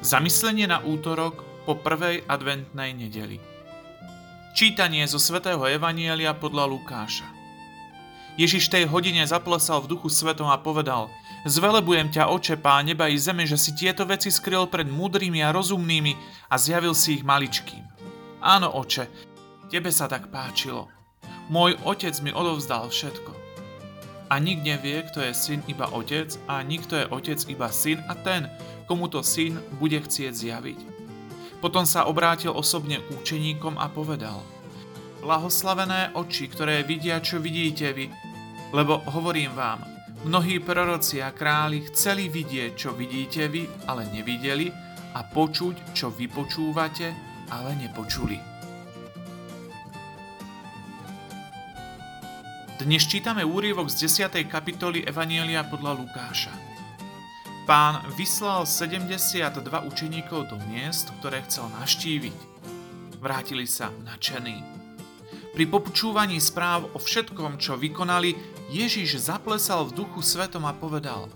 Zamyslenie na útorok po prvej adventnej nedeli. Čítanie zo svätého Evanielia podľa Lukáša. Ježiš tej hodine zaplesal v duchu svetom a povedal Zvelebujem ťa, oče, pán neba i zeme, že si tieto veci skryl pred múdrymi a rozumnými a zjavil si ich maličkým. Áno, oče, tebe sa tak páčilo. Môj otec mi odovzdal všetko. A nik nevie, kto je syn iba otec a nikto je otec iba syn a ten, komu to syn bude chcieť zjaviť. Potom sa obrátil osobne k učeníkom a povedal Blahoslavené oči, ktoré vidia, čo vidíte vy, lebo hovorím vám, mnohí proroci a králi chceli vidieť, čo vidíte vy, ale nevideli, a počuť, čo vy počúvate, ale nepočuli. Dnes čítame úryvok z 10. kapitoly Evanielia podľa Lukáša. Pán vyslal 72 učeníkov do miest, ktoré chcel naštíviť. Vrátili sa nadšení. Pri počúvaní správ o všetkom, čo vykonali, Ježiš zaplesal v duchu svetom a povedal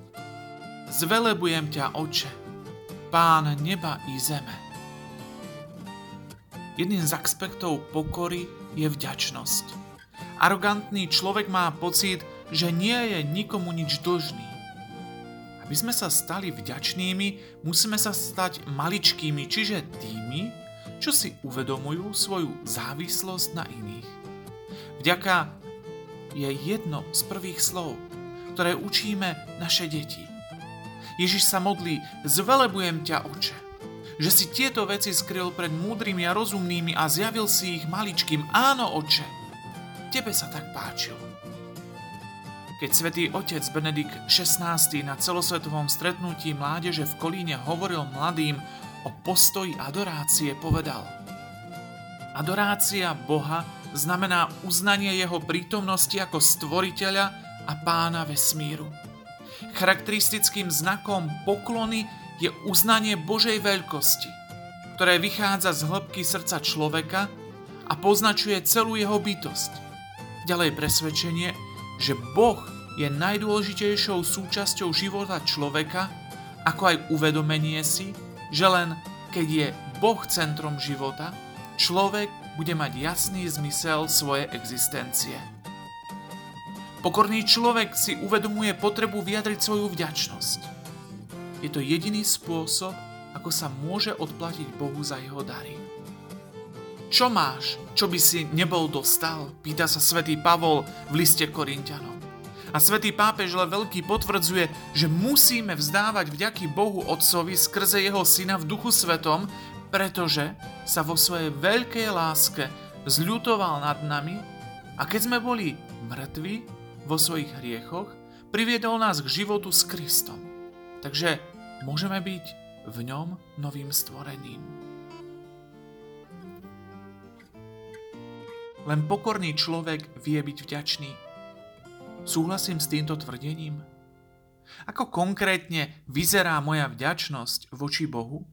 Zvelebujem ťa, oče, pán neba i zeme. Jedným z aspektov pokory je vďačnosť. Arogantný človek má pocit, že nie je nikomu nič dlžný. Aby sme sa stali vďačnými, musíme sa stať maličkými, čiže tými, čo si uvedomujú svoju závislosť na iných. Vďaka je jedno z prvých slov, ktoré učíme naše deti. Ježiš sa modlí, zvelebujem ťa, oče, že si tieto veci skryl pred múdrymi a rozumnými a zjavil si ich maličkým. Áno, oče, tebe sa tak páčilo. Keď svätý otec Benedikt XVI na celosvetovom stretnutí mládeže v Kolíne hovoril mladým o postoji adorácie, povedal Adorácia Boha znamená uznanie jeho prítomnosti ako stvoriteľa a pána vesmíru. Charakteristickým znakom poklony je uznanie Božej veľkosti, ktoré vychádza z hĺbky srdca človeka a poznačuje celú jeho bytosť. Ďalej presvedčenie, že Boh je najdôležitejšou súčasťou života človeka, ako aj uvedomenie si, že len keď je Boh centrom života, človek bude mať jasný zmysel svojej existencie. Pokorný človek si uvedomuje potrebu vyjadriť svoju vďačnosť. Je to jediný spôsob, ako sa môže odplatiť Bohu za jeho dary. Čo máš, čo by si nebol dostal? Pýta sa svätý Pavol v liste Korintianom. A svätý pápež Le Veľký potvrdzuje, že musíme vzdávať vďaky Bohu Otcovi skrze jeho syna v duchu svetom, pretože sa vo svojej veľkej láske zľutoval nad nami a keď sme boli mŕtvi vo svojich hriechoch, priviedol nás k životu s Kristom. Takže môžeme byť v ňom novým stvorením. Len pokorný človek vie byť vďačný. Súhlasím s týmto tvrdením? Ako konkrétne vyzerá moja vďačnosť voči Bohu?